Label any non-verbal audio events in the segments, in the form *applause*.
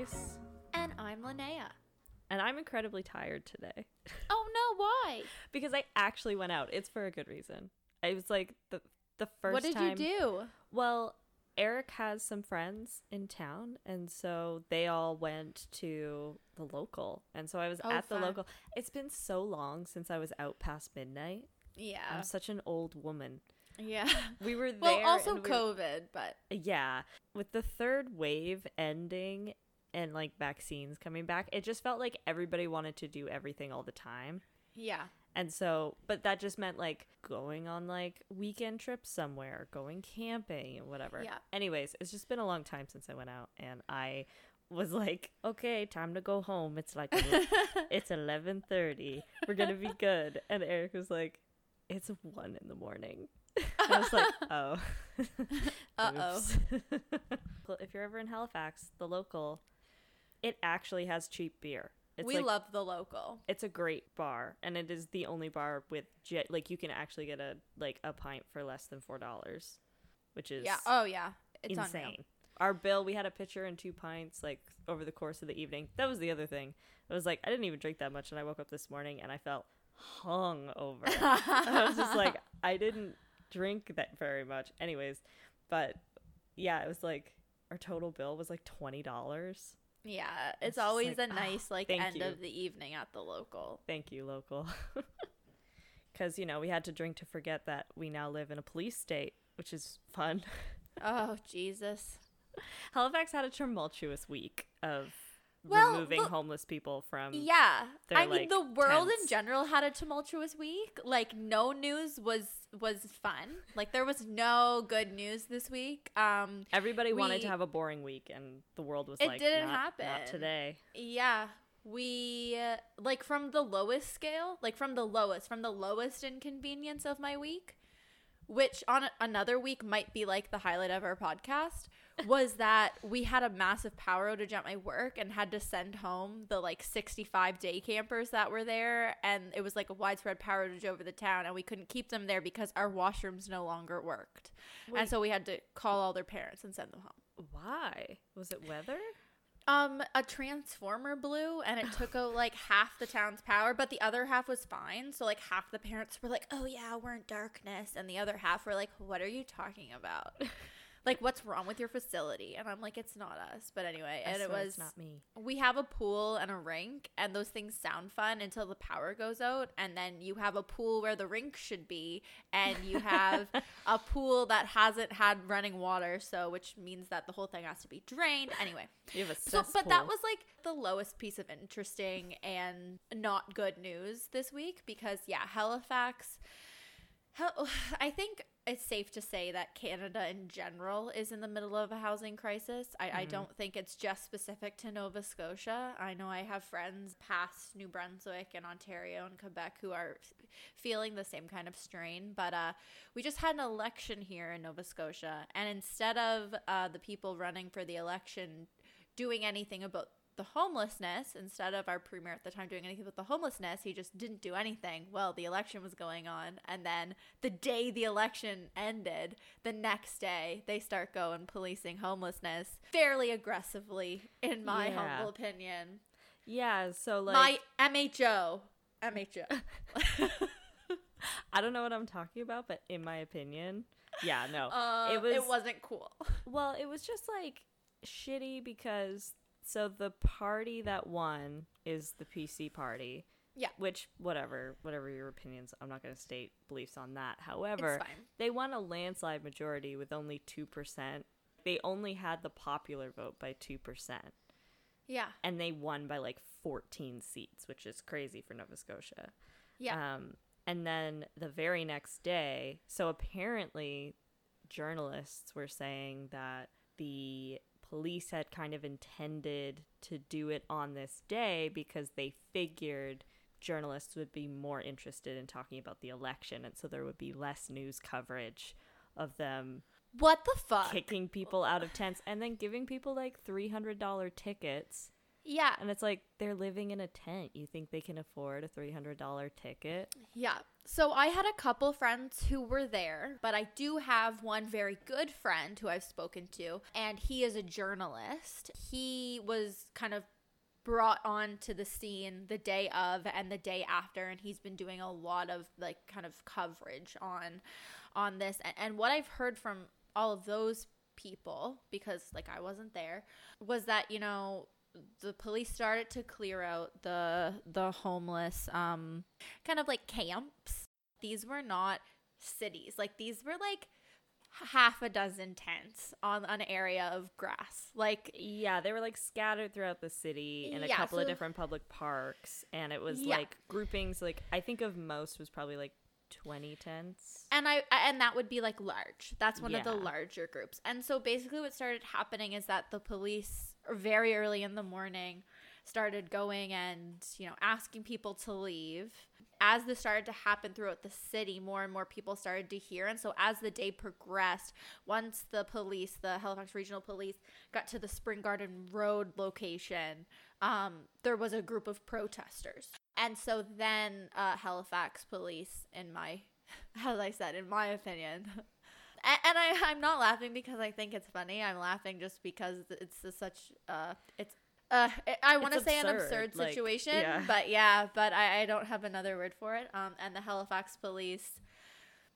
Grace, And I'm Linnea. and I'm incredibly tired today *laughs* Oh no, why? because I actually went out. It's for a good reason. It was like the the first what did time. you do? Well, Eric has some friends in town, and so they all went to the local, and so I was Oh, at the fun. local. It's been so long since I was out past midnight. Yeah. I'm such an old woman. yeah. *laughs* We were there. Well, also and we- COVID, but Yeah. With the third wave ending and like vaccines coming back, it just felt like everybody wanted to do everything all the time. yeah. And so, but that just meant like going on like weekend trips somewhere, going camping whatever. Yeah. Anyways, it's just been a long time since I went out and I was like, okay, time to go home. It's like *laughs* it's 11:30. We're going to be good. And Eric was like, it's 1 in the morning. I was like, *laughs* oh. *laughs* Uh-oh. Well, if you're ever in Halifax, the local, it actually has cheap beer. It's we like, love the local. it's a great bar, and it is the only bar with jet. Like you can actually get a like a pint for less than four dollars, which is Yeah. Oh yeah. It's insane. unreal. Our bill, we had a pitcher and two pints like over the course of the evening. That was the other thing. It was like I didn't even drink that much, and I woke up this morning and I felt hung over. *laughs* I was just like, I didn't drink that very much. Anyways, but yeah, it was like our total bill was like twenty dollars. Yeah. It's It's always like, a ah, nice like end you. of the evening at the local. Thank you, local. *laughs* Because you know we had to drink to forget that we now live in a police state, which is fun. *laughs* Oh Jesus. Halifax had a tumultuous week of Well, removing the- homeless people from. Yeah. they're, I mean like, the world in general had a tumultuous week. Like no news was was fun. Like there was no good news this week. Um Everybody wanted to have a boring week, and the world was It like, didn't "Not- happen." Not today. Yeah, we uh, like from the lowest scale, like from the lowest, from the lowest inconvenience of my week, which on a- another week might be like the highlight of our podcast, was that we had a massive power outage at my work and had to send home the like 65 day campers that were there. And it was like a widespread power outage over the town, and we couldn't keep them there because our washrooms no longer worked. Wait. And so we had to call all their parents and send them home. Why was it weather? Um, a transformer blew and it took out like *sighs* half the town's power, but the other half was fine. So like half the parents were like, "Oh yeah, we're in darkness," and the other half were like, "What are you talking about? *laughs* like, what's wrong with your facility?" And I'm like, "It's not us." But anyway, I and it was not me. we have a pool and a rink, and those things sound fun until the power goes out, and then you have a pool where the rink should be, and you have *laughs* a pool that hasn't had running water, so which means that the whole thing has to be drained. Anyway, You have a so, but that was like the lowest piece of interesting and not good news this week because yeah, Halifax. Hel- *sighs* I think it's safe to say that Canada in general is in the middle of a housing crisis. I, I don't think it's just specific to Nova Scotia. I know I have friends past New Brunswick and Ontario and Quebec who are feeling the same kind of strain. But uh, we just had an election here in Nova Scotia, and instead of uh, the people running for the election doing anything about the homelessness instead of our premier at the time doing anything with the homelessness he just didn't do anything well the election was going on and then the day the election ended the next day they start going policing homelessness fairly aggressively in my Yeah. humble opinion yeah. So like, my mho mho *laughs* *laughs* I don't know what I'm talking about, but in my opinion, yeah, no, uh, it was. it wasn't cool Well, it was just like shitty because so the party that won is the PC party. Yeah. Which whatever, whatever your opinions, I'm not going to state beliefs on that. However, they won a landslide majority with only 2%. They only had the popular vote by 2%. yeah And they won by like 14 seats, which is crazy for Nova Scotia. yeah Um, and then the very next day, so apparently journalists were saying that the police had kind of intended to do it on this day because they figured journalists would be more interested in talking about the election and so there would be less news coverage of them what the fuck? kicking people out of tents and then giving people like $300 tickets Yeah. And it's like they're living in a tent. You think they can afford a $300 ticket? Yeah. So I had a couple friends who were there, but I do have one very good friend who I've spoken to, and he is a journalist. He was kind of brought on to the scene the day of and the day after and he's been doing a lot of like kind of coverage on on this and, and what i've heard from all of those people because like i wasn't there was that you know the police started to clear out the the homeless um kind of like camps these were not cities like these were like half a dozen tents on an area of grass. Like yeah, they were like scattered throughout the city in a Yeah, couple so- of different public parks and it was Yeah. like groupings like I think of most was probably like 20 tents. and I and that would be like large. That's one of the larger groups. And so basically what started happening is that the police very early in the morning started going and, you know, asking people to leave. As this started to happen throughout the city, more and more people started to hear. And so as the day progressed, once the police, the Halifax Regional Police, got to the Spring Garden Road location, um, there was a group of protesters. And so then uh, Halifax police, in my, *laughs* as I said, in my opinion, *laughs* and, I, I'm not laughing because I think it's funny. I'm laughing just because it's such, uh, it's, uh, I want to say an absurd, absurd like, situation, yeah. but yeah, but I, I don't have another word for it. Um, and the Halifax police,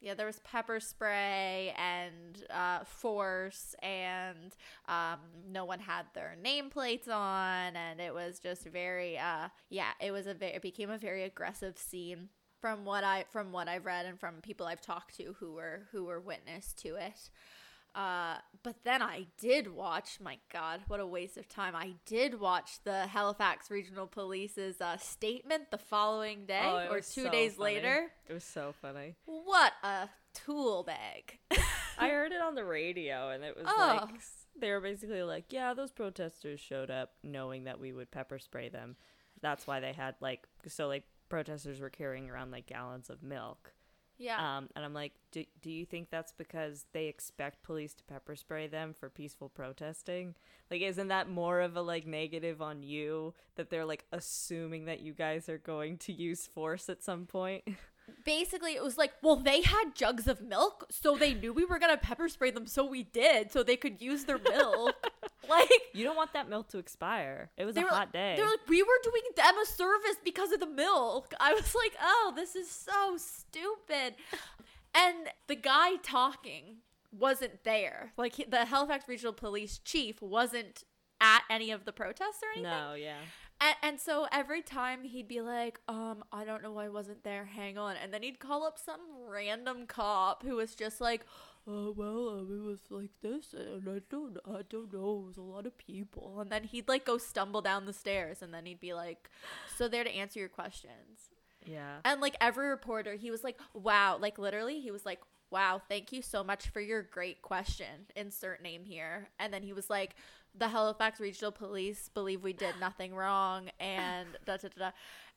yeah, there was pepper spray and uh, force, and um, no one had their nameplates on, and it was just very, uh, yeah, it was a very, it became a very aggressive scene from what I from what I've read and from people I've talked to who were who were witness to it. Uh, but then I did watch. My God, what a waste of time! I did watch the Halifax Regional Police's uh, statement the following day Oh, or two so days funny. later. It was so funny. What a tool bag! *laughs* I heard it on the radio and it was Oh. like they were basically like, yeah, those protesters showed up knowing that we would pepper spray them. That's why they had like so like protesters were carrying around like gallons of milk. yeah, Um, and I'm like, do, do you think that's because they expect police to pepper spray them for peaceful protesting? Like, isn't that more of a like negative on you that they're like assuming that you guys are going to use force at some point? *laughs* basically it was like, well, they had jugs of milk, so they knew we were gonna pepper spray them, so we did, so they could use their milk. *laughs* *laughs* like you don't want that milk to expire. It was a were hot day. They're like, we were doing them a service because of the milk. I was like, oh, this is so stupid. And the guy talking wasn't there. Like he, the Halifax Regional Police chief wasn't at any of the protests or anything. no, yeah. And, and so every time he'd be like, um, I don't know why I wasn't there. Hang on. And then he'd call up some random cop who was just like, oh, well, um, it was like this. And I don't, I don't know. It was a lot of people. And then he'd like go stumble down the stairs. And then he'd be like, *gasps* so there to answer your questions. Yeah. And like every reporter, he was like, wow. Like literally, he was like, wow, thank you so much for your great question. Insert name here. And then he was like, the Halifax Regional Police believe we did nothing wrong. And da da da. da.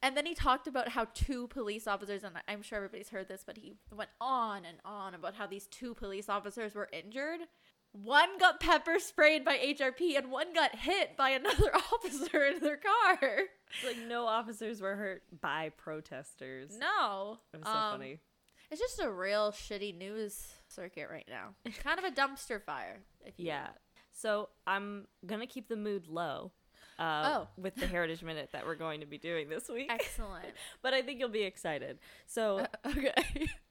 And then he talked about how two police officers, and I'm sure everybody's heard this, but he went on and on about how these two police officers were injured. One got pepper sprayed by HRP, and one got hit by another *laughs* officer in their car. like no officers were hurt by protesters. No, It was so Um, funny. It's just a real shitty news circuit right now. It's kind of a dumpster fire. If you Yeah. So I'm gonna keep the mood low. Uh, Oh. with the Heritage Minute that we're going to be doing this week. Excellent. *laughs* but I think you'll be excited. So *laughs* okay.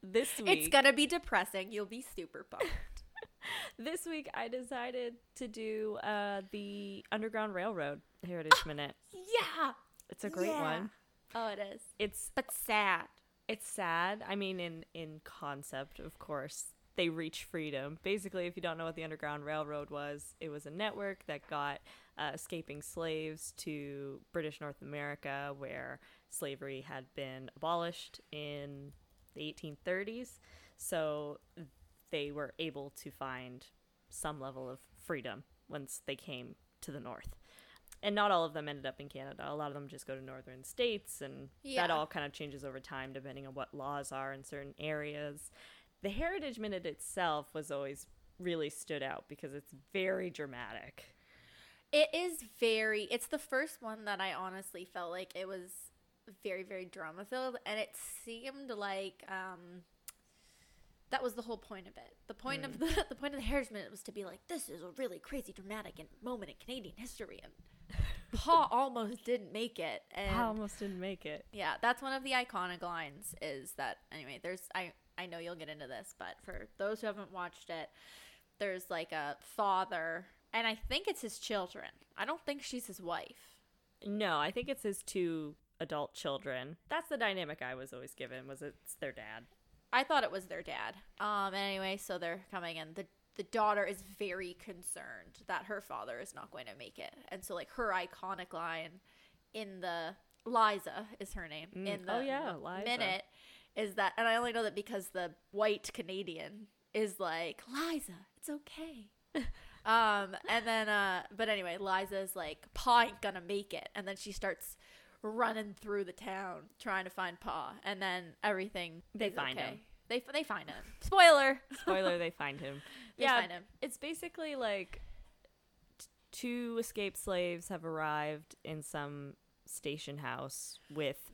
this week, It's gonna be depressing. You'll be super pumped. *laughs* this week I decided to do uh, the Underground Railroad Heritage *gasps* Minute. yeah. It's a great Yeah. one. Oh, it is. It's But sad. it's sad. I mean, in in concept, of course, they reach freedom. Basically, if you don't know what the Underground Railroad was, it was a network that got uh, escaping slaves to British North America, where slavery had been abolished in the 1830s. So they were able to find some level of freedom once they came to the North. And not all of them ended up in Canada. A lot of them just go to northern states, and Yeah. that all kind of changes over time depending on what laws are in certain areas. The Heritage Minute itself was always really stood out because it's very dramatic. It is very. It's the first one that I honestly felt like it was very very drama filled, and it seemed like um that was the whole point of it. The point of the *laughs* the point of the Heritage Minute was to be like, this is a really crazy dramatic moment in Canadian history, and *laughs* Paul almost didn't make it. And I almost didn't make it. yeah, that's one of the iconic lines. Is that anyway? There's I I know you'll get into this, but for those who haven't watched it, there's like a father, and I think it's his children. I don't think she's his wife. No, I think it's his two adult children. That's the dynamic I was always given. Was it's their dad. I thought it was their dad. Um. Anyway, so they're coming in. the The daughter is very concerned that her father is not going to make it, and so like her iconic line in the Liza is her name Mm. in the Oh, yeah, Liza. minute is that, and I only know that because the white Canadian is like Liza, it's okay. *laughs* um, and then uh, but anyway, Liza's like Pa ain't gonna make it, and then she starts running through the town trying to find Pa, and then everything They find okay. him. They they find him. Spoiler. *laughs* Spoiler: They find him. They yeah, find him. it's basically like t- two escaped slaves have arrived in some station house with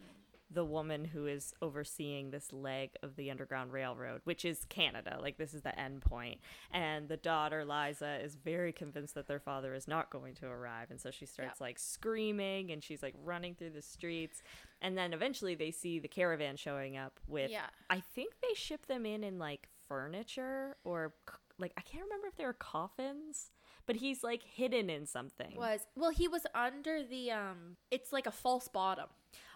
the woman who is overseeing this leg of the underground railroad which is canada like this is the end point. And the daughter liza is very convinced that their father is not going to arrive. And so she starts like screaming and she's like running through the streets. And then eventually they see the caravan showing up with Yeah. i think they ship them in in like furniture or like i can't remember if they were coffins but he's like hidden in something Was well, he was under the um. It's like a false bottom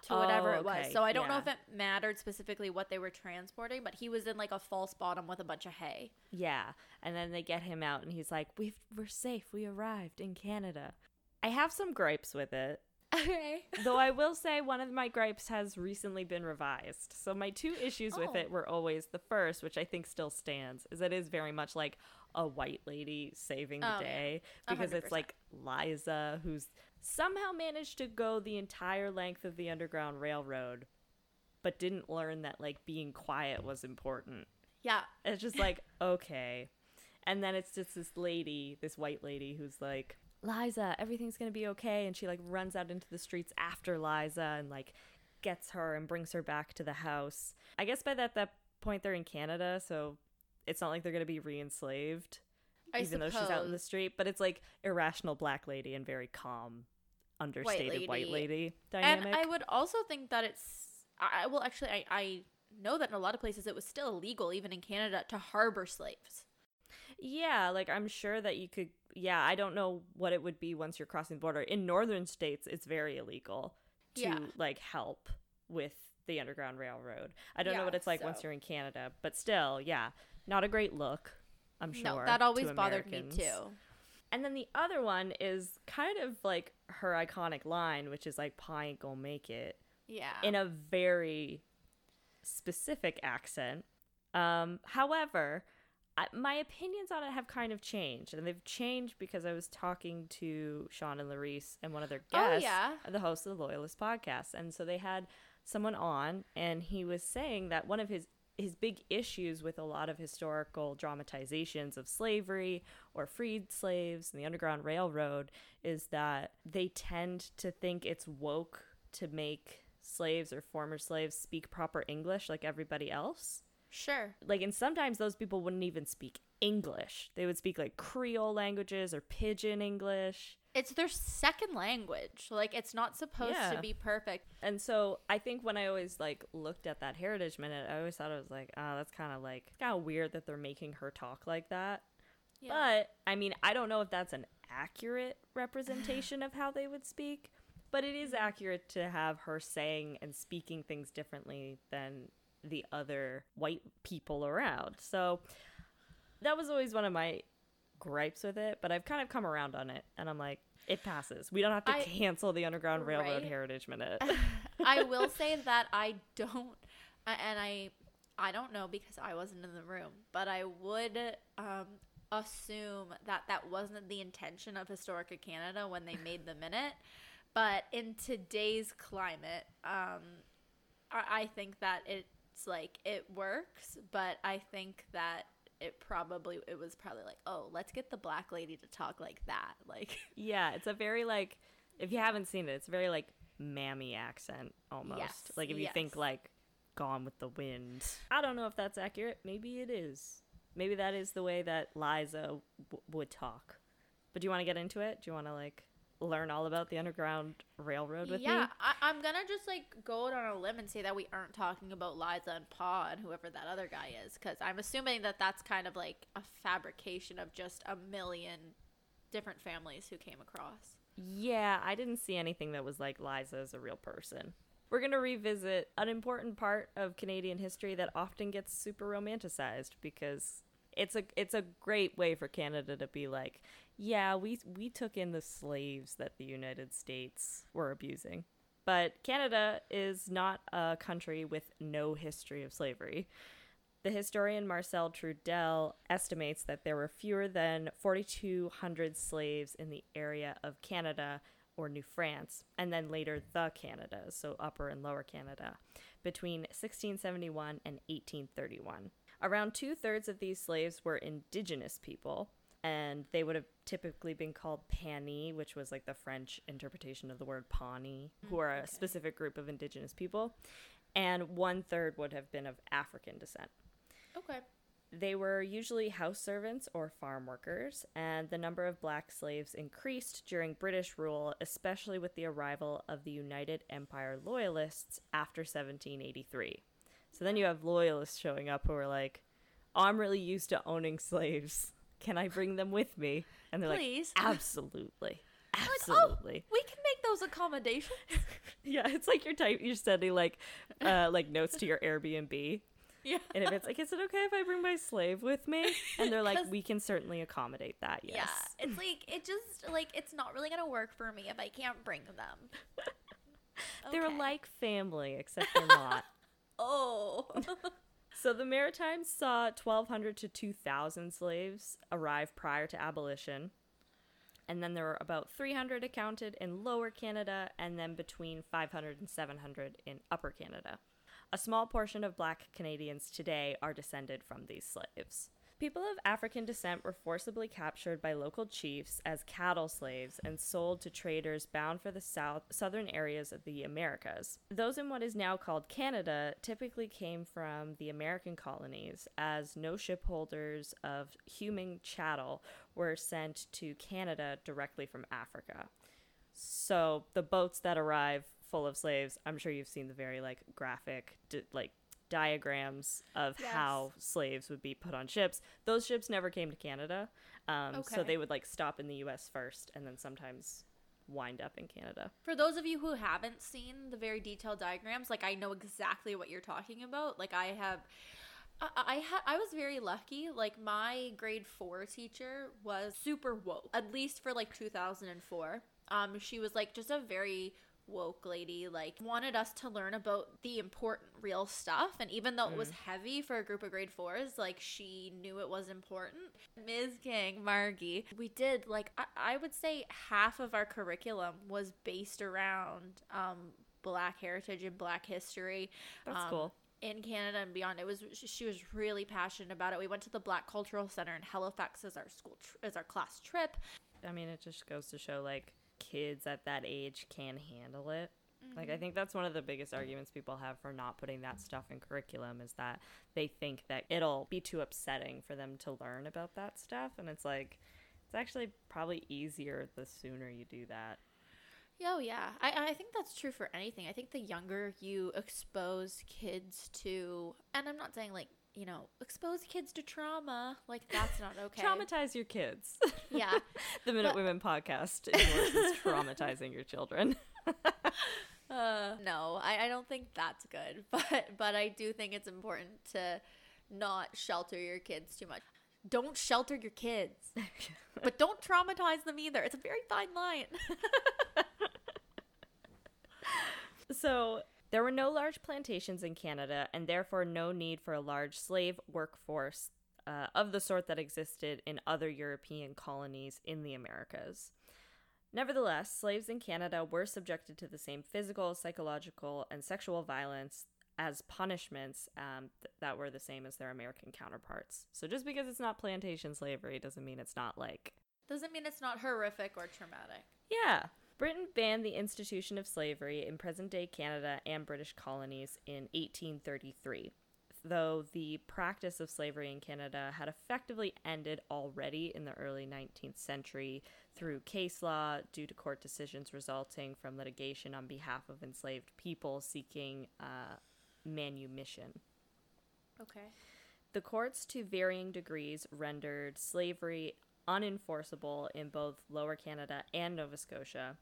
to whatever Oh, it was. So I don't know if it mattered specifically what they were transporting, but he was in like a false bottom with a bunch of hay. Yeah, and then they get him out, and he's like, "We've we're safe. We arrived in Canada." I have some gripes with it, Okay. *laughs* though. I will say one of my gripes has recently been revised. So my two issues with Oh. it were always the first, which I think still stands, is that it is very much like a white lady saving the Oh, day because hundred it's like Liza who's somehow managed to go the entire length of the underground railroad, but didn't learn that like being quiet was important. Yeah. It's just like, okay. And then it's just this lady, this white lady who's like, Liza, everything's going to be okay. And she like runs out into the streets after Liza and like gets her and brings her back to the house. I guess by that that point they're in Canada, so it's not like they're going to be re-enslaved I even though she's out in the street, but it's like irrational black lady and very calm understated white lady, And dynamic. I would also think that it's. I I- well, actually, I I know that in a lot of places it was still illegal, even in Canada, to harbor slaves. Yeah, like I'm sure that you could. Yeah, I don't know what it would be once you're crossing the border. In northern states, it's very illegal to Yeah. like help with the underground railroad. I don't know what it's like once you're in Canada, but still, yeah, not a great look. I'm sure. no, that always bothered me too. And then the other one is kind of like her iconic line, which is like "Pa ain't gonna make it." Yeah. in a very specific accent. Um, however, my opinions on it have kind of changed, and they've changed because I was talking to Sean and Larice and one of their Oh, guests, yeah. Uh, the host of the Loyalist podcast, and so they had someone on, and he was saying that one of his his big issues with a lot of historical dramatizations of slavery or freed slaves and the Underground Railroad is that they tend to think it's woke to make slaves or former slaves speak proper English like everybody else. Sure. Like, and sometimes those people wouldn't even speak English. They would speak like Creole languages or Pidgin English. It's their second language. Like it's not supposed Yeah. to be perfect. And so I think when I always like looked at that Heritage Minute, I always thought it was like, oh, that's kind of like kind of weird that they're making her talk like that. Yeah. But I mean, I don't know if that's an accurate representation of how they would speak, but it is mm-hmm. accurate to have her saying and speaking things differently than the other white people around. So that was always one of my gripes with it, but I've kind of come around on it and I'm like, it passes. We don't have to I- cancel the Underground Railroad Right? Heritage Minute. *laughs* I *laughs* will say that I don't, and I, I don't know because I wasn't in the room, but I would um, assume that that wasn't the intention of Historica Canada when they made the minute. But in today's climate, um, I, I think that it's like it works, but I think that it probably it was probably like, "Oh, let's get the black lady to talk like that." *laughs* Like Yeah, it's a very like if you haven't seen it, it's very like mammy accent almost. Yes, like if you think like Gone with the Wind. I don't know if that's accurate. Maybe it is. Maybe that is the way that Liza w- would talk. But do you want to get into it? Do you want to like learn all about the Underground Railroad with you. yeah, me? I, I'm gonna just like go on a limb and say that we aren't talking about Liza and Pa and whoever that other guy is, because I'm assuming that that's kind of like a fabrication of just a million different families who came across. Yeah, I didn't see anything that was like Liza is a real person. We're going to revisit an important part of Canadian history that often gets super romanticized because it's a it's a great way for Canada to be like, yeah, we we took in the slaves that the United States were abusing. But Canada is not a country with no history of slavery. The historian Marcel Trudel estimates that there were fewer than 4,200 slaves in the area of Canada or New France, and then later the Canada, so Upper and Lower Canada, between 1671 and 1831. Around two thirds of these slaves were indigenous people, and they would have typically been called Pani, which was like the French interpretation of the word Pawnee, who mm, are a specific group of indigenous people, and one third would have been of African descent. Okay. They were usually house servants or farm workers, and the number of black slaves increased during British rule, especially with the arrival of the United Empire Loyalists after 1783. So then you have Loyalists showing up who are like, oh, I'm really used to owning slaves. Can I bring them with me? And they're Please. *laughs* like, absolutely. Like, Absolutely. oh, we can make those accommodations. *laughs* Yeah, it's like you're type you're sending like uh like notes to your Airbnb. *laughs* yeah. And if it's like, is it okay if I bring my slave with me? And they're like, we can certainly accommodate that. Yes. Yeah, it's like it just like it's not really gonna work for me if I can't bring them. They're like family, except they're not. Oh, *laughs* so the Maritimes saw 1,200 to 2,000 slaves arrive prior to abolition. And then there were about 300 accounted in Lower Canada, and then between 500 and 700 in Upper Canada. A small portion of black Canadians today are descended from these slaves. People of African descent were forcibly captured by local chiefs as cattle slaves and sold to traders bound for the south southern areas of the Americas. Those in what is now called Canada typically came from the American colonies as no shipholders of human chattel were sent to Canada directly from Africa. So the boats that arrive full of slaves, I'm sure you've seen the very like graphic like diagrams of Yes. how slaves would be put on ships. Those ships never came to Canada. Um, so they would like stop in the US first and then sometimes wind up in Canada. for those of you who haven't seen the very detailed diagrams, like I know exactly what you're talking about. Like I have. I I, ha- I was very lucky. Like my grade four teacher was super woke, at least for like 2004. Um, she was like just a very woke lady. Like wanted us to learn about the important real stuff, and even though it was heavy for a group of grade fours, like she knew it was important. Ms. King, Margie, we did like I, I would say half of our curriculum was based around um, Black heritage and Black history. That's um, cool. in Canada and beyond. It was she- she was really passionate about it. We went to the Black Cultural Center in Halifax as our school tr- as our class trip. I mean, it just goes to show like kids at that age can handle it. Like I mm-hmm. think that's one of the biggest arguments people have for not putting that stuff in curriculum is that they think that it'll be too upsetting for them to learn about that stuff and it's like it's actually probably easier the sooner you do that. Oh yeah, I I think that's true for anything. I think the younger you expose kids to, and I'm not saying like you know expose kids to trauma, like that's not okay. Traumatize your kids. Yeah. *laughs* the Minute But- Women podcast endorses traumatizing your children. *laughs* Uh, no, I, I don't think that's good. *laughs* But but I do think it's important to not shelter your kids too much. Don't shelter your kids, but don't traumatize them either. It's a very fine line. So, there were no large plantations in Canada, and therefore no need for a large slave workforce uh, of the sort that existed in other European colonies in the Americas. Nevertheless, slaves in Canada were subjected to the same physical, psychological, and sexual violence as punishments um, th- that were the same as their American counterparts. So just because it's not plantation slavery doesn't mean it's not like. Doesn't mean it's not horrific or traumatic. Yeah. Britain banned the institution of slavery in present day Canada and British colonies in 1833 though the practice of slavery in Canada had effectively ended already in the early 19th century through case law due to court decisions resulting from litigation on behalf of enslaved people seeking uh, manumission. Okay. The courts, to varying degrees, rendered slavery unenforceable in both Lower Canada and Nova Scotia.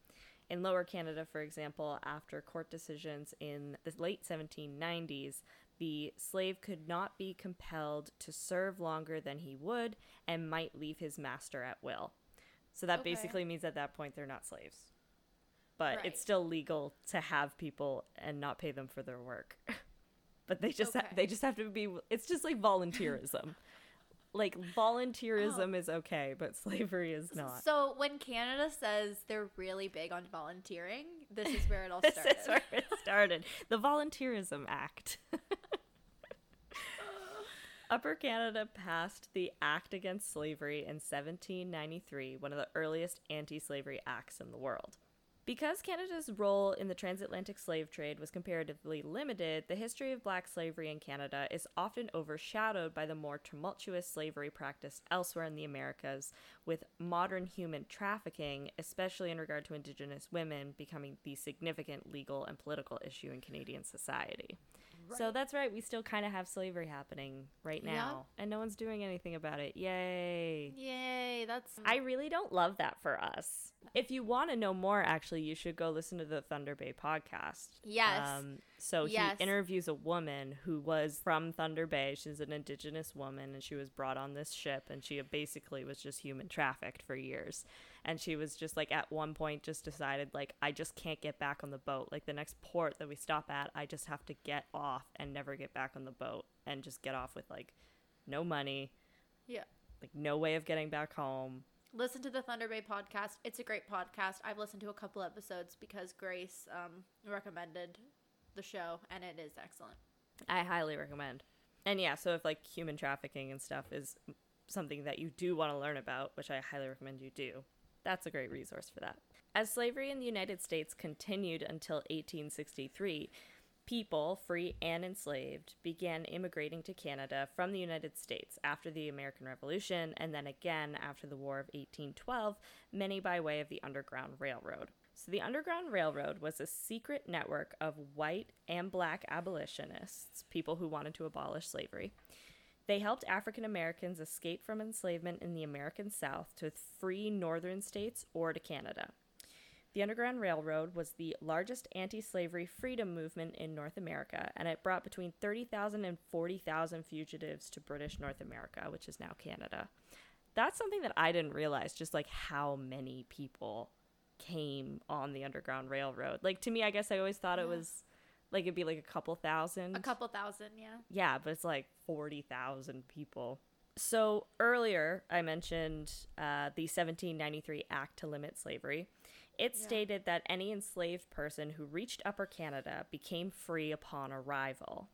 In Lower Canada, for example, after court decisions in the late 1790s, the slave could not be compelled to serve longer than he would and might leave his master at will. So that Okay. basically means at that point they're not slaves. But Right. it's still legal to have people and not pay them for their work. *laughs* but they just ha- they just have to be it's just like volunteerism. Like volunteerism is okay, but slavery is not. So when Canada says they're really big on volunteering, this is where it all started. *laughs* this is where it started. The Volunteerism Act. *laughs* Upper Canada passed the Act Against Slavery in 1793, one of the earliest anti slavery acts in the world. Because Canada's role in the transatlantic slave trade was comparatively limited, the history of black slavery in Canada is often overshadowed by the more tumultuous slavery practice elsewhere in the Americas, with modern human trafficking, especially in regard to Indigenous women, becoming the significant legal and political issue in Canadian society. So that's right, we still kind of have slavery happening right Yeah. now, and no one's doing anything about it. Yay! Yay, that's I really don't love that for us. If you want to know more, actually, you should go listen to the Thunder Bay podcast. Yes. Um, so Yes. he interviews a woman who was from Thunder Bay. She's an indigenous woman, and she was brought on this ship, and she basically was just human trafficked for years. And she was just like, at one point, just decided, like, I just can't get back on the boat. Like, the next port that we stop at, I just have to get off and never get back on the boat and just get off with, like, no money, yeah. like, no way of getting back home. Listen to the Thunder Bay podcast. It's a great podcast. I've listened to a couple episodes because Grace um, recommended the show, and it is excellent. I highly recommend. And yeah, so if like human trafficking and stuff is something that you do want to learn about, which I highly recommend you do, that's a great resource for that. As slavery in the United States continued until 1863, people, free and enslaved, began immigrating to Canada from the United States after the American Revolution and then again after the War of 1812, many by way of the Underground Railroad. So, the Underground Railroad was a secret network of white and black abolitionists, people who wanted to abolish slavery. They helped African Americans escape from enslavement in the American South to free northern states or to Canada. The Underground Railroad was the largest anti slavery freedom movement in North America, and it brought between 30,000 and 40,000 fugitives to British North America, which is now Canada. That's something that I didn't realize, just like how many people came on the Underground Railroad. Like, to me, I guess I always thought it was like it'd be like a couple thousand. A couple thousand, yeah. Yeah, but it's like 40,000 people. So earlier, I mentioned uh, the 1793 Act to Limit Slavery. It Yeah. stated that any enslaved person who reached Upper Canada became free upon arrival.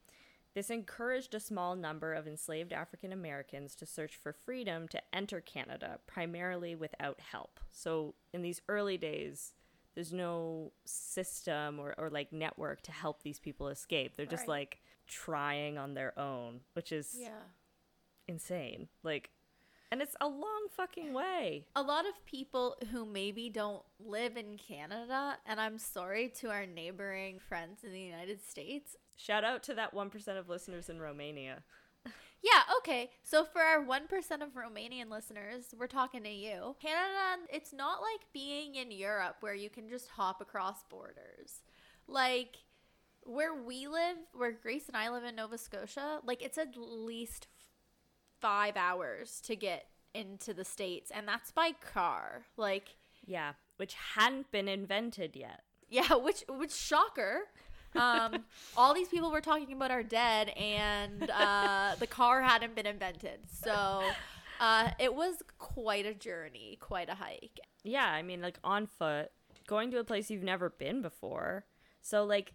This encouraged a small number of enslaved African Americans to search for freedom to enter Canada, primarily without help. So, in these early days, there's no system or, or like network to help these people escape. They're just Right. like trying on their own, which is Yeah. insane. Like, and it's a long fucking way. a lot of people who maybe don't live in Canada, and I'm sorry to our neighboring friends in the United States. Shout out to that 1% of listeners in Romania. Yeah, okay. So for our 1% of Romanian listeners, we're talking to you. Canada, it's not like being in Europe where you can just hop across borders. Like where we live, where Grace and I live in Nova Scotia, like it's at least 5 hours to get into the states and that's by car. Like Yeah, which hadn't been invented yet. Yeah, which which shocker. Um, all these people we're talking about are dead, and uh, the car hadn't been invented. So uh, it was quite a journey, quite a hike. Yeah, I mean, like on foot, going to a place you've never been before. So, like,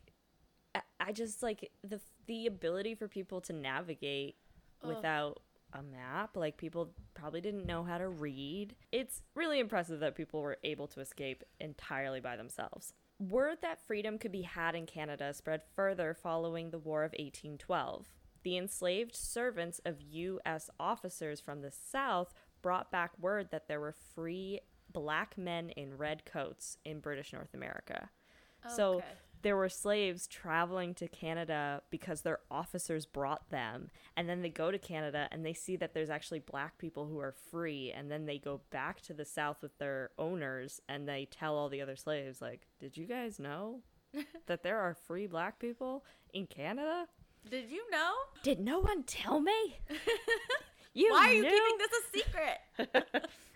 I- I just like the the ability for people to navigate Ugh. without a map. Like people probably didn't know how to read. It's really impressive that people were able to escape entirely by themselves. Word that freedom could be had in Canada spread further following the War of 1812. The enslaved servants of U.S. officers from the South brought back word that there were free black men in red coats in British North America. So Okay. There were slaves traveling to Canada because their officers brought them. And then they go to Canada and they see that there's actually black people who are free. And then they go back to the South with their owners and they tell all the other slaves, like, did you guys know *laughs* that there are free black people in Canada? Did you know? Did no one tell me? *laughs* You Why are you knew? keeping this a secret? *laughs*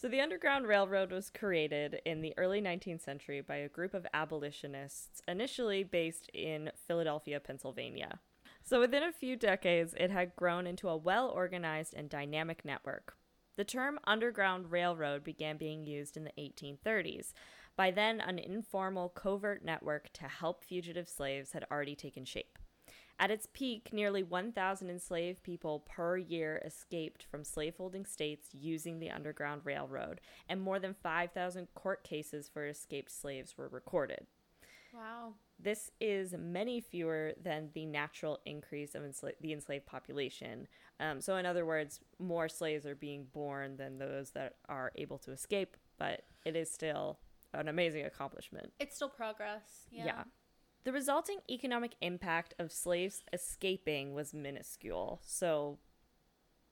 So, the Underground Railroad was created in the early 19th century by a group of abolitionists, initially based in Philadelphia, Pennsylvania. So, within a few decades, it had grown into a well organized and dynamic network. The term Underground Railroad began being used in the 1830s. By then, an informal, covert network to help fugitive slaves had already taken shape. At its peak, nearly 1,000 enslaved people per year escaped from slaveholding states using the Underground Railroad, and more than 5,000 court cases for escaped slaves were recorded. wow. This is many fewer than the natural increase of ensla- the enslaved population. Um, so, in other words, more slaves are being born than those that are able to escape, but it is still an amazing accomplishment. It's still progress. Yeah. Yeah. The resulting economic impact of slaves escaping was minuscule. So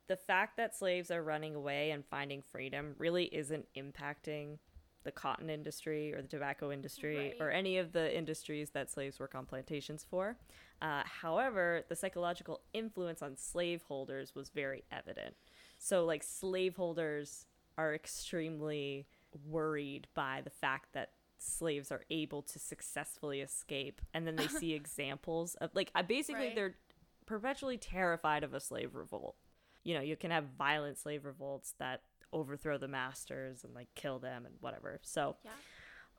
the fact that slaves are running away and finding freedom really isn't impacting the cotton industry or the tobacco industry or any of the industries that slaves work on plantations for. Uh, however, the psychological influence on slaveholders was very evident. So, like, slaveholders are extremely worried by the fact that slaves are able to successfully escape and then they *laughs* see examples of like basically Right. they're perpetually terrified of a slave revolt you know you can have violent slave revolts that overthrow the masters and like kill them and whatever so Yeah.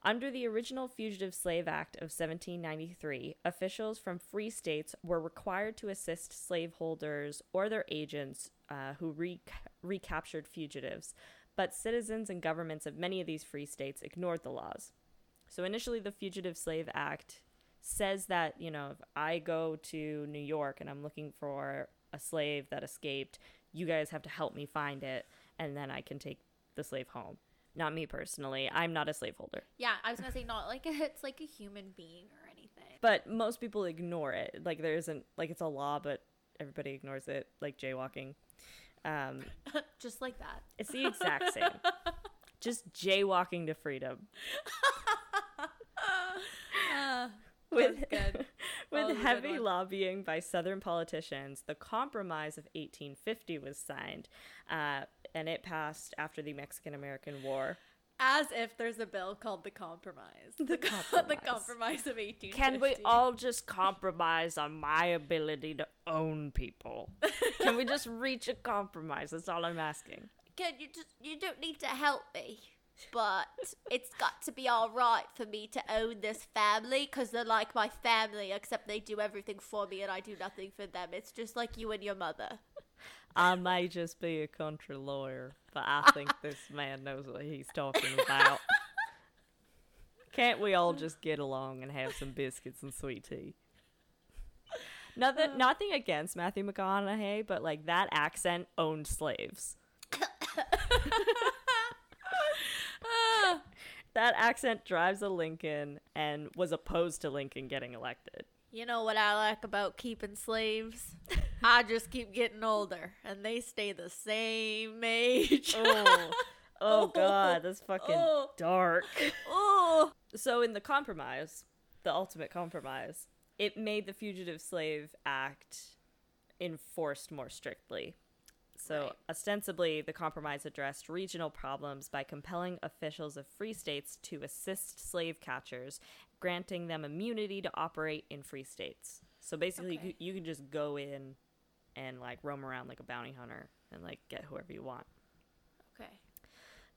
under the original Fugitive Slave Act of 1793, officials from free states were required to assist slaveholders or their agents uh, who re- recaptured fugitives, but citizens and governments of many of these free states ignored the laws. So initially, the Fugitive Slave Act says that, you know, if I go to New York and I'm looking for a slave that escaped, you guys have to help me find it, and then I can take the slave home. Not me personally. I'm not a slaveholder. Yeah, I was gonna say not like *laughs* it's like a human being or anything. But most people ignore it. Like there isn't like it's a law, but everybody ignores it, like jaywalking. Um, *laughs* Just like that. it's the exact same. *laughs* Just jaywalking to freedom. Uh, *laughs* With *laughs* with heavy lobbying by Southern politicians, the Compromise of 1850 was signed, uh, and it passed after the Mexican American War. As if there's a bill called the compromise. The *laughs* the Compromise. compromise of 1850. Can we all just compromise on my ability to own people? Can we just reach a compromise? That's all I'm asking. Can you just you don't need to help me, but it's got to be all right for me to own this family because they're like my family, except they do everything for me and I do nothing for them. It's just like you and your mother. I may just be a country lawyer, but I think *laughs* this man knows what he's talking about. Can't we all just get along and have some biscuits and sweet tea? Nothing, uh. nothing against Matthew McConaughey, but like that accent owned slaves. *laughs* *laughs* that accent drives a Lincoln and was opposed to Lincoln getting elected. You know what I like about keeping slaves? *laughs* I just keep getting older and they stay the same age. Oh, oh *laughs* God, that's fucking Oh. dark. oh. So in the compromise, the ultimate compromise, it made the Fugitive Slave Act enforced more strictly. So Right. ostensibly, the compromise addressed regional problems by compelling officials of free states to assist slave catchers, granting them immunity to operate in free states. So basically, you, Okay. could, you can just go in and like roam around like a bounty hunter and like get whoever you want. Okay.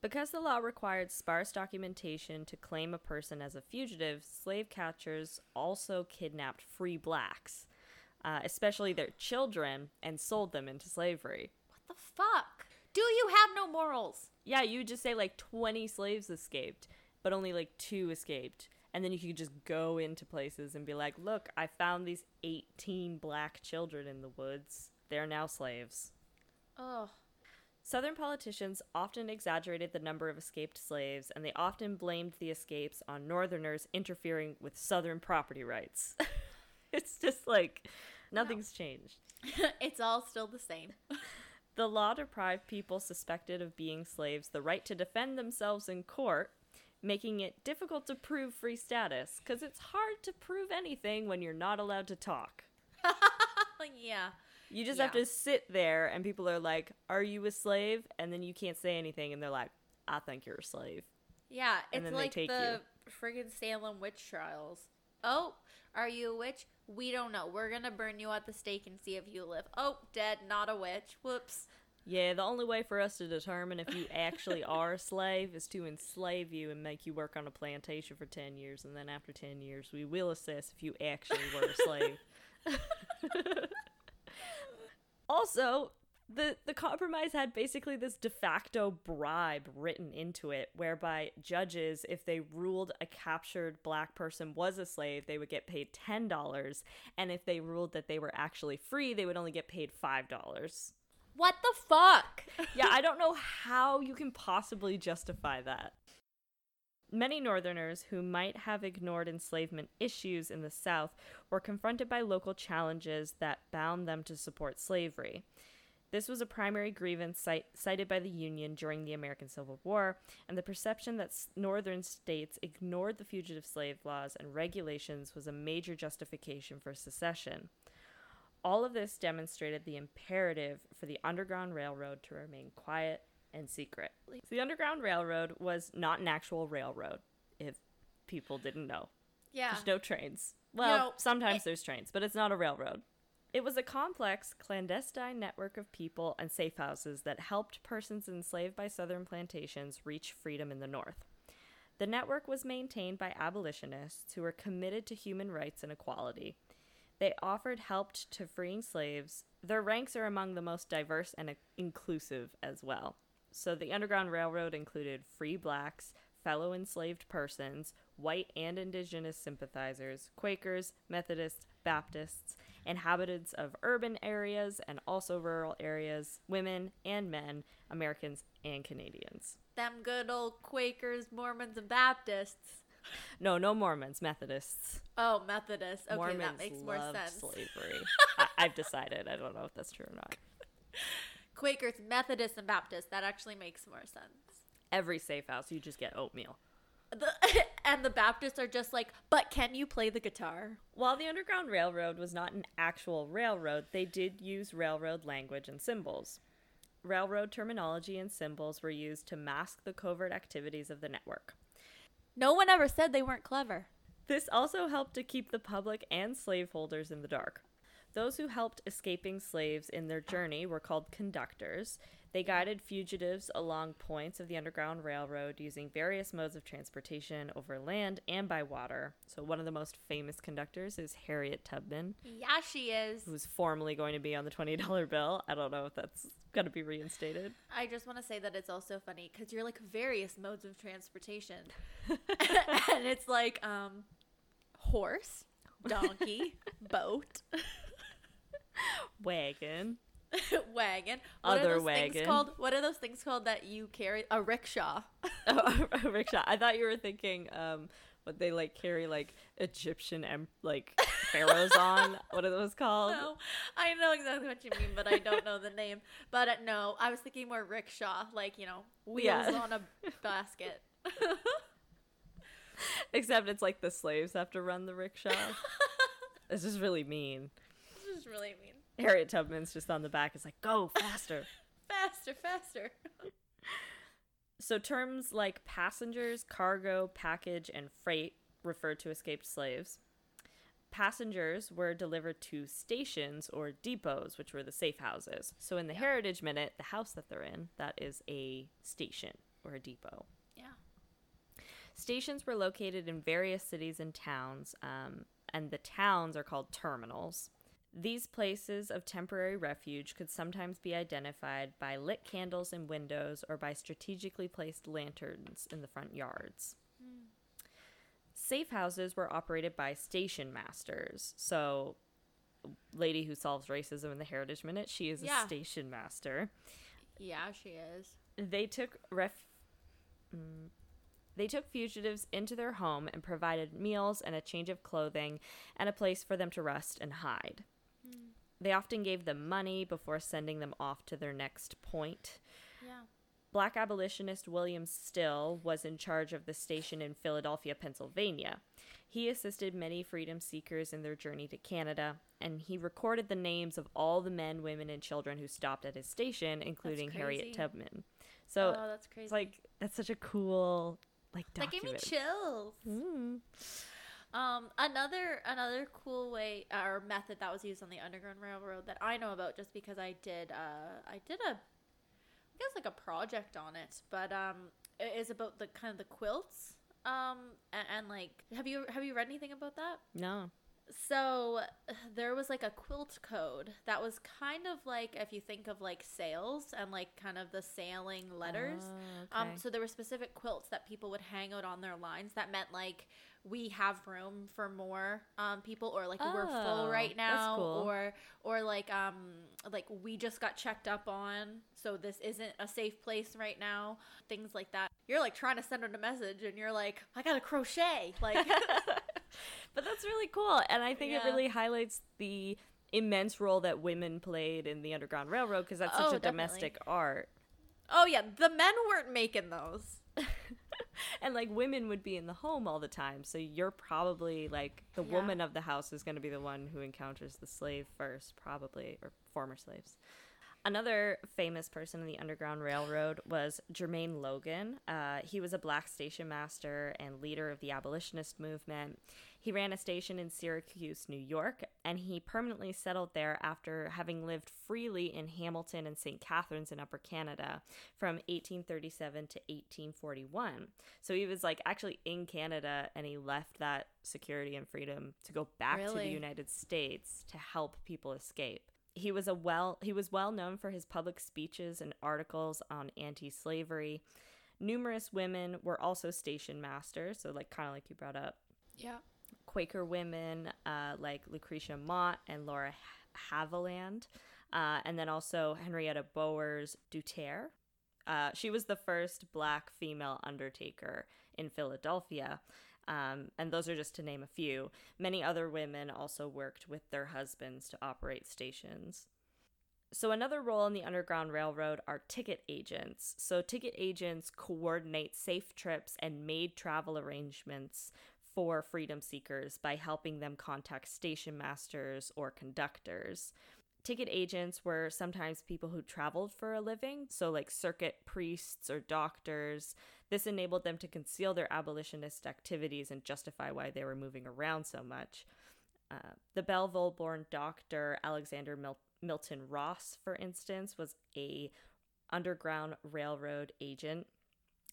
Because the law required sparse documentation to claim a person as a fugitive, slave catchers also kidnapped free blacks, uh, especially their children, and sold them into slavery. The fuck? Do you have no morals? Yeah, you would just say like 20 slaves escaped, but only like two escaped. And then you could just go into places and be like, look, I found these 18 black children in the woods. They're now slaves. Oh, Southern politicians often exaggerated the number of escaped slaves, and they often blamed the escapes on Northerners interfering with Southern property rights. *laughs* it's just like nothing's changed. *laughs* it's all still the same. *laughs* The law deprived people suspected of being slaves the right to defend themselves in court, making it difficult to prove free status, because it's hard to prove anything when you're not allowed to talk. *laughs* yeah. You just have to sit there, and people are like, Are you a slave? And then you can't say anything, and they're like, I think you're a slave. Yeah, And it's like the friggin' Salem witch trials. Oh, are you a witch? We don't know. We're gonna burn you at the stake and see if you live. Oh, dead, not a witch. Whoops. Yeah, the only way for us to determine if you actually *laughs* are a slave is to enslave you and make you work on a plantation for 10 years. And then after 10 years, we will assess if you actually were a slave. *laughs* *laughs* also, the, the compromise had basically this de facto bribe written into it, whereby judges, if they ruled a captured black person was a slave, they would get paid $10. And if they ruled that they were actually free, they would only get paid $5. What the fuck? *laughs* yeah, I don't know how you can possibly justify that. Many Northerners who might have ignored enslavement issues in the South were confronted by local challenges that bound them to support slavery. This was a primary grievance cite- cited by the Union during the American Civil War, and the perception that s- Northern states ignored the fugitive slave laws and regulations was a major justification for secession. All of this demonstrated the imperative for the Underground Railroad to remain quiet and secret. The Underground Railroad was not an actual railroad, if people didn't know. Yeah. There's no trains. Well, know, sometimes it- there's trains, but it's not a railroad. It was a complex, clandestine network of people and safe houses that helped persons enslaved by Southern plantations reach freedom in the North. The network was maintained by abolitionists who were committed to human rights and equality. They offered help to freeing slaves. Their ranks are among the most diverse and inclusive as well. So the Underground Railroad included free blacks, fellow enslaved persons, white and indigenous sympathizers, Quakers, Methodists, Baptists, inhabitants of urban areas and also rural areas, women and men, Americans and Canadians. Them good old Quakers, Mormons, and Baptists. No, no Mormons, Methodists. Oh, Methodists. Okay, Mormons that makes more sense. slavery. I, I've decided. I don't know if that's true or not. *laughs* Quakers, Methodists, and Baptists. That actually makes more sense. Every safe house, you just get oatmeal. The, *laughs* and the Baptists are just like, but can you play the guitar? While the Underground Railroad was not an actual railroad, they did use railroad language and symbols. Railroad terminology and symbols were used to mask the covert activities of the network. No one ever said they weren't clever. This also helped to keep the public and slaveholders in the dark. Those who helped escaping slaves in their journey were called conductors. They guided fugitives along points of the Underground Railroad using various modes of transportation over land and by water. So, one of the most famous conductors is Harriet Tubman, Yeah, she is. who's formerly going to be on the $20 bill. I don't know if that's going to be reinstated. I just want to say that it's also funny because you're like various modes of transportation, *laughs* and it's like um, horse, donkey, *laughs* boat, Wagon. *laughs* wagon. What Other are those wagon. Things called? What are those things called that you carry? A rickshaw. *laughs* Oh, a rickshaw. I thought you were thinking um what they like carry like Egyptian em- like pharaohs on. *laughs* What are those called? No, I know exactly what you mean, but I don't know the name. But uh, no, I was thinking more rickshaw, like you know, wheels Yeah. on a basket. Except it's like the slaves have to run the rickshaw. this is really mean. This is really mean. Harriet Tubman's just on the back. It's like go faster. *laughs* Faster, faster. *laughs* so terms like passengers, cargo, package, and freight refer to escaped slaves. Passengers were delivered to stations or depots, which were the safe houses. So in the Heritage Minute, the house that they're in, that is a station. or a depot. Yeah. Stations were located in various cities and towns, um, and the towns are called terminals. These places of temporary refuge could sometimes be identified by lit candles in windows or by strategically placed lanterns in the front yards. Safe houses were operated by station masters. So, lady who solves racism in the Heritage Minute, she is a station master. Yeah, she is. They took ref. Mm. They took fugitives into their home and provided meals and a change of clothing and a place for them to rest and hide. They often gave them money before sending them off to their next point. Yeah. Black abolitionist William Still was in charge of the station in Philadelphia, Pennsylvania. He assisted many freedom seekers in their journey to Canada, and he recorded the names of all the men, women, and children who stopped at his station, including Harriet. Tubman. So oh, that's crazy. it's like that's such a cool like document. that gave me chills. Mm. Um, another another cool way or method that was used on the Underground Railroad that I know about just because I did uh I did a I guess like a project on it, but um it is about the kind of the quilts. Um and, and like have you have you read anything about that? No. So there was like a quilt code that was kind of like if you think of like sails and like kind of the sailing letters. Oh, Um, okay. so there were specific quilts that people would hang out on their lines. That meant like we have room for more um, people, or like we're full Oh, right now, cool. or or like um like we just got checked up on, so this isn't a safe place right now. Things like that. You're like trying to send out a message, and you're like, I gotta crochet, like. *laughs* *laughs* *laughs* but that's really cool and i think it really highlights the immense role that women played in the underground railroad because that's such Oh, a definitely. domestic art oh yeah, the men weren't making those. *laughs* and like women would be in the home all the time so you're probably like the Yeah. woman of the house is going to be the one who encounters the slave first probably or former slaves Another famous person in the Underground Railroad was Jermain Loguen. Uh, he was a black station master and leader of the abolitionist movement. He ran a station in Syracuse, New York, and he permanently settled there after having lived freely in Hamilton and St. Catharines in Upper Canada from 1837 to 1841. So he was like actually in Canada and he left that security and freedom to go back to the United States to help people escape he was a well he was well known for his public speeches and articles on anti-slavery. Numerous women were also station masters so like kind of like you brought up. Yeah. quaker women uh, like lucretia mott and laura haviland uh, and then also henrietta bowers duterte uh, she was the first black female undertaker in philadelphia um, and those are just to name a few. Many other women also worked with their husbands to operate stations. So, another role in the Underground Railroad are ticket agents. So, ticket agents coordinate safe trips and made travel arrangements for freedom seekers by helping them contact station masters or conductors. Ticket agents were sometimes people who traveled for a living, so like circuit priests or doctors. This enabled them to conceal their abolitionist activities and justify why they were moving around so much. Uh, the Belleville born doctor Alexander Mil- Milton Ross, for instance, was a Underground Railroad agent.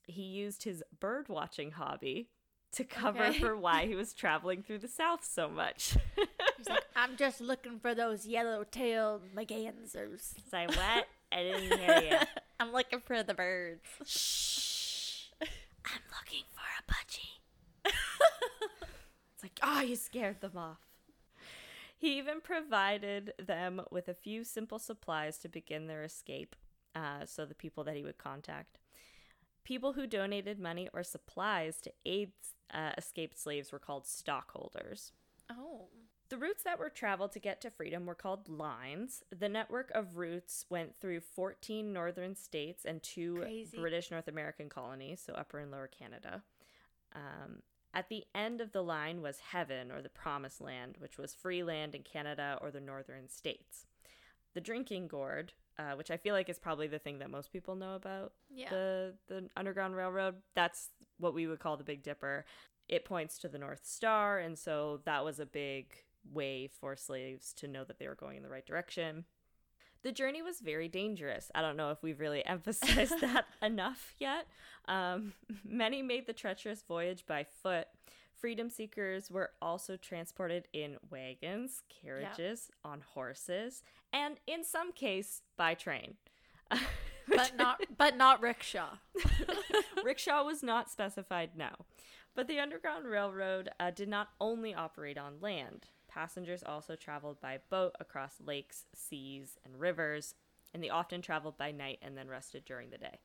He used his bird watching hobby to cover Okay. for *laughs* why he *laughs* was traveling through the South so much. *laughs* He's like, I'm just looking for those yellow-tailed mergansers. Say what? I didn't hear you. *laughs* I'm looking for the birds. Shh. I'm looking for a budgie. it's like, oh, you scared them off. He even provided them with a few simple supplies to begin their escape. Uh, so the people that he would contact. People who donated money or supplies to aid uh, escaped slaves were called stockholders. Oh. The routes that were traveled to get to freedom were called lines. The network of routes went through 14 northern states and two Crazy. British North American colonies, so Upper and Lower Canada. Um, at the end of the line was heaven, or the promised land, which was free land in Canada or the northern states. The drinking gourd, uh, which I feel like is probably the thing that most people know about Yeah. the the Underground Railroad. That's what we would call the Big Dipper. It points to the North Star, and so that was a big way for slaves to know that they were going in the right direction. The journey was very dangerous. I don't know if we've really *laughs* emphasized *laughs* that enough yet. Um, *laughs* many made the treacherous voyage by foot. Freedom seekers were also transported in wagons, carriages, on horses, and in some case by train. but not but not rickshaw. rickshaw was not specified, no. But the Underground Railroad uh, did not only operate on land. Passengers also traveled by boat across lakes, seas, and rivers, and they often traveled by night and then rested during the day.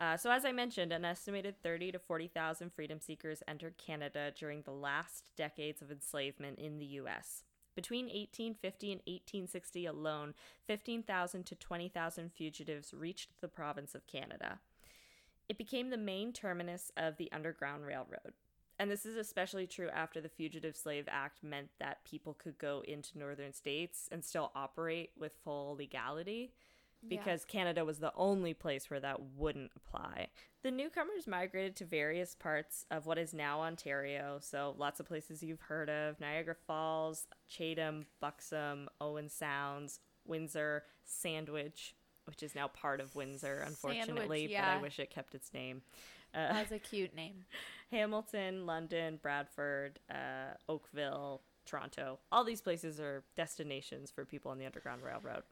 Uh, so, as I mentioned, an estimated 30 to 40,000 freedom seekers entered Canada during the last decades of enslavement in the U.S. Between 1850 and 1860 alone, 15,000 to 20,000 fugitives reached the province of Canada. It became the main terminus of the Underground Railroad. And this is especially true after the Fugitive Slave Act meant that people could go into northern states and still operate with full legality because yeah. Canada was the only place where that wouldn't apply. The newcomers migrated to various parts of what is now Ontario, so lots of places you've heard of Niagara Falls, Chatham, Buxton, Owen Sounds, Windsor, Sandwich, which is now part of Windsor, unfortunately, Sandwich, yeah. but I wish it kept its name. Uh, That's a cute name. *laughs* Hamilton, London, Bradford, uh, Oakville, Toronto. All these places are destinations for people on the Underground Railroad.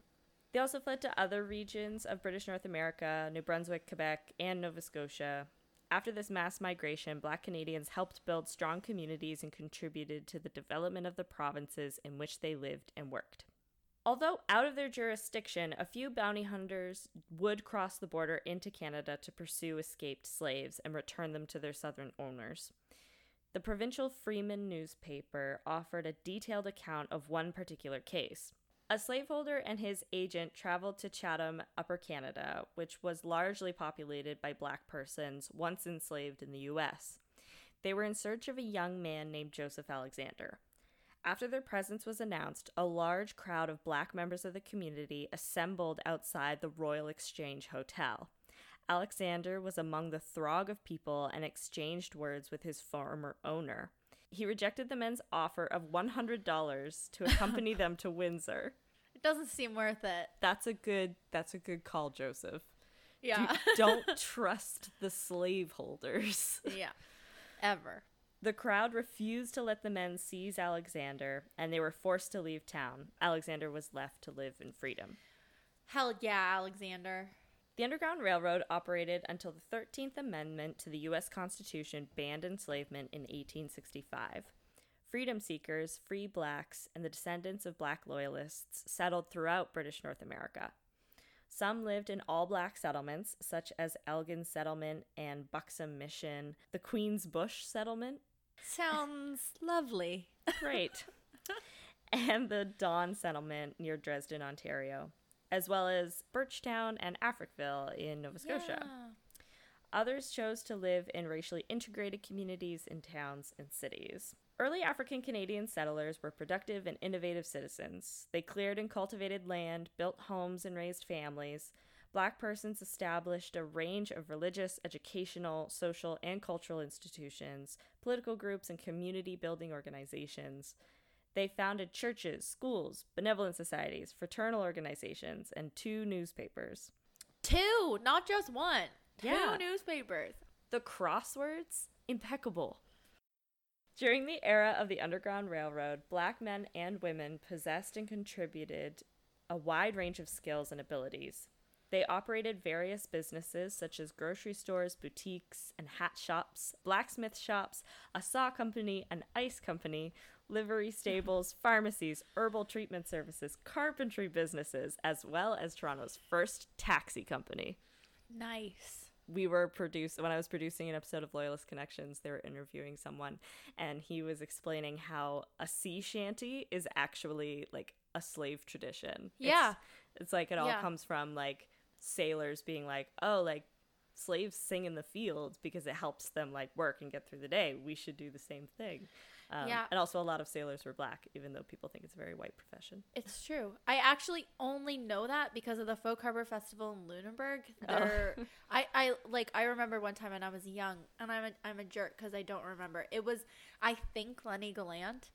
They also fled to other regions of British North America, New Brunswick, Quebec, and Nova Scotia. After this mass migration, Black Canadians helped build strong communities and contributed to the development of the provinces in which they lived and worked. Although out of their jurisdiction, a few bounty hunters would cross the border into Canada to pursue escaped slaves and return them to their southern owners. The provincial Freeman newspaper offered a detailed account of one particular case. A slaveholder and his agent traveled to Chatham, Upper Canada, which was largely populated by black persons once enslaved in the US. They were in search of a young man named Joseph Alexander. After their presence was announced, a large crowd of black members of the community assembled outside the Royal Exchange Hotel. Alexander was among the throng of people and exchanged words with his former owner he rejected the men's offer of $100 to accompany *laughs* them to Windsor. It doesn't seem worth it. That's a good that's a good call, Joseph. Yeah. don't *laughs* trust the slaveholders. Yeah. Ever. The crowd refused to let the men seize Alexander, and they were forced to leave town. Alexander was left to live in freedom. Hell yeah, Alexander. The Underground Railroad operated until the 13th Amendment to the U.S. Constitution banned enslavement in 1865. Freedom seekers, free blacks, and the descendants of black loyalists settled throughout British North America. Some lived in all black settlements, such as Elgin Settlement and Buxton Mission, the Queen's Bush Settlement. Sounds *laughs* lovely. Great. and the Dawn Settlement near Dresden, Ontario as well as Birchtown and Africville in Nova Scotia. Yeah. Others chose to live in racially integrated communities in towns and cities. Early African Canadian settlers were productive and innovative citizens. They cleared and cultivated land, built homes, and raised families. Black persons established a range of religious, educational, social, and cultural institutions, political groups, and community building organizations. They founded churches, schools, benevolent societies, fraternal organizations, and two newspapers. Two, not just one. Yeah. Two newspapers. The crosswords, impeccable. During the era of the Underground Railroad, black men and women possessed and contributed a wide range of skills and abilities. They operated various businesses such as grocery stores, boutiques, and hat shops, blacksmith shops, a saw company, an ice company, livery *laughs* stables, pharmacies, herbal treatment services, carpentry businesses, as well as Toronto's first taxi company. Nice. We were produced when I was producing an episode of Loyalist Connections, they were interviewing someone and he was explaining how a sea shanty is actually like a slave tradition. Yeah. It's, it's like it all yeah. comes from like sailors being like, "Oh, like slaves sing in the fields because it helps them like work and get through the day. We should do the same thing." Um, yeah. And also, a lot of sailors were black, even though people think it's a very white profession. It's true. I actually only know that because of the Folk Harbor Festival in Lunenburg. There, oh. *laughs* I, I like. I remember one time when I was young, and I'm a, I'm a jerk because I don't remember. It was, I think, Lenny Gallant.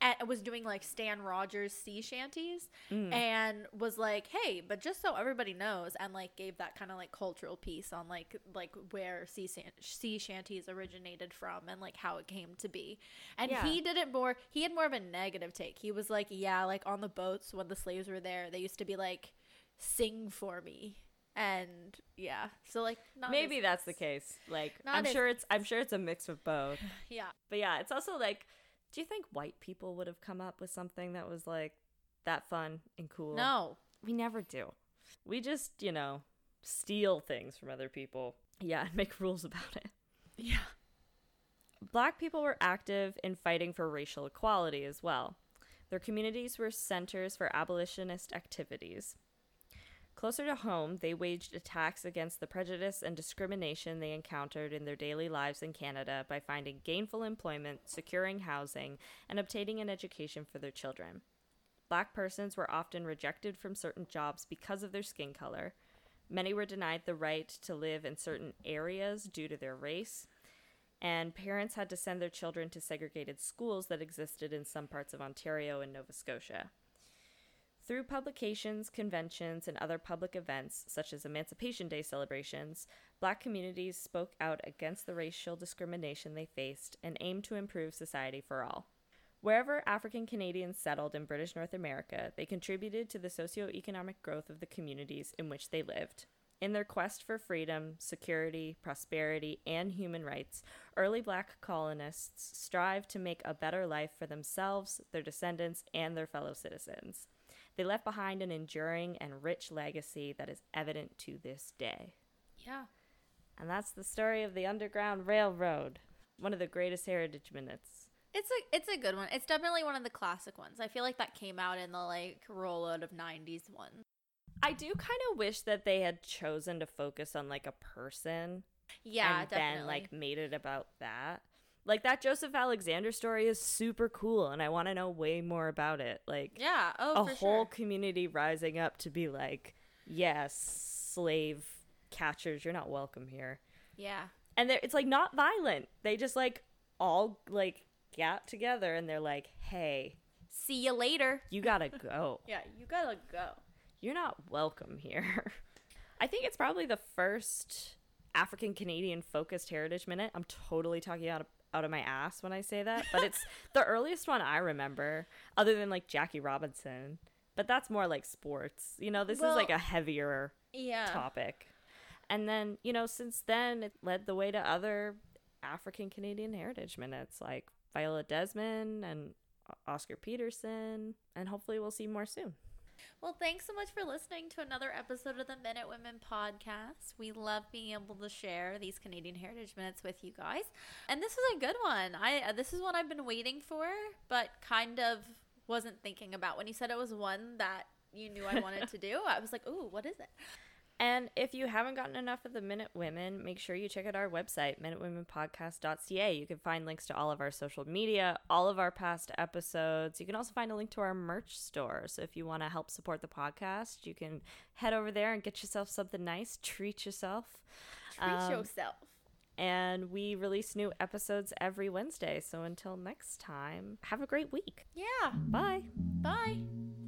And was doing like Stan Rogers sea shanties Mm. and was like, "Hey, but just so everybody knows," and like gave that kind of like cultural piece on like like where sea san- sea shanties originated from and like how it came to be. And Yeah. he did it more. He had more of a negative take. He was like, "Yeah, like on the boats when the slaves were there, they used to be like, sing for me." And yeah, so like not Maybe as- that's the case. Like I'm as- sure it's I'm sure it's a mix of both. *sighs* yeah. But yeah, it's also like do you think white people would have come up with something that was like that fun and cool? No. We never do. We just, you know, steal things from other people. Yeah, *laughs* and make rules about it. Yeah. Black people were active in fighting for racial equality as well. Their communities were centers for abolitionist activities. Closer to home, they waged attacks against the prejudice and discrimination they encountered in their daily lives in Canada by finding gainful employment, securing housing, and obtaining an education for their children. Black persons were often rejected from certain jobs because of their skin color. Many were denied the right to live in certain areas due to their race and parents had to send their children to segregated schools that existed in some parts of Ontario and Nova Scotia. Through publications, conventions, and other public events, such as Emancipation Day celebrations, black communities spoke out against the racial discrimination they faced and aimed to improve society for all. Wherever African Canadians settled in British North America, they contributed to the socioeconomic growth of the communities in which they lived. In their quest for freedom, security, prosperity, and human rights, early black colonists strived to make a better life for themselves, their descendants, and their fellow citizens. They left behind an enduring and rich legacy that is evident to this day. Yeah. And that's the story of the Underground Railroad, one of the greatest heritage minutes. It's a it's a good one. It's definitely one of the classic ones. I feel like that came out in the like rollout of '90s ones. I do kind of wish that they had chosen to focus on like a person Yeah, and definitely. then like made it about that. Like that Joseph Alexander story is super cool and I want to know way more about it. Like yeah. Oh, a whole sure. community rising up to be like, yes, slave catchers, you're not welcome here. Yeah. And it's like not violent. They just like all like got together and they're like, hey, See you later. you gotta *laughs* go. Yeah, you gotta go. You're not welcome here. *laughs* I think it's probably the first African Canadian focused heritage minute. I'm totally talking out of, out of my ass when I say that, but it's *laughs* the earliest one I remember, other than like Jackie Robinson. But that's more like sports. You know, this is like a heavier Yeah. topic. And then, you know, since then, it led the way to other African Canadian heritage minutes like Viola Desmond and Oscar Peterson. And hopefully, we'll see more soon. Well, thanks so much for listening to another episode of the Minute Women podcast. We love being able to share these Canadian Heritage Minutes with you guys, and this is a good one. I uh, this is one I've been waiting for, but kind of wasn't thinking about when you said it was one that you knew I wanted to do. I was like, "Ooh, what is it?" And if you haven't gotten enough of the Minute Women, make sure you check out our website, minutewomenpodcast.ca. You can find links to all of our social media, all of our past episodes. You can also find a link to our merch store. So if you want to help support the podcast, you can head over there and get yourself something nice, treat yourself. Treat Um, yourself. And we release new episodes every Wednesday. So until next time, have a great week. Yeah. Bye. Bye. Bye.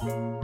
Thank you.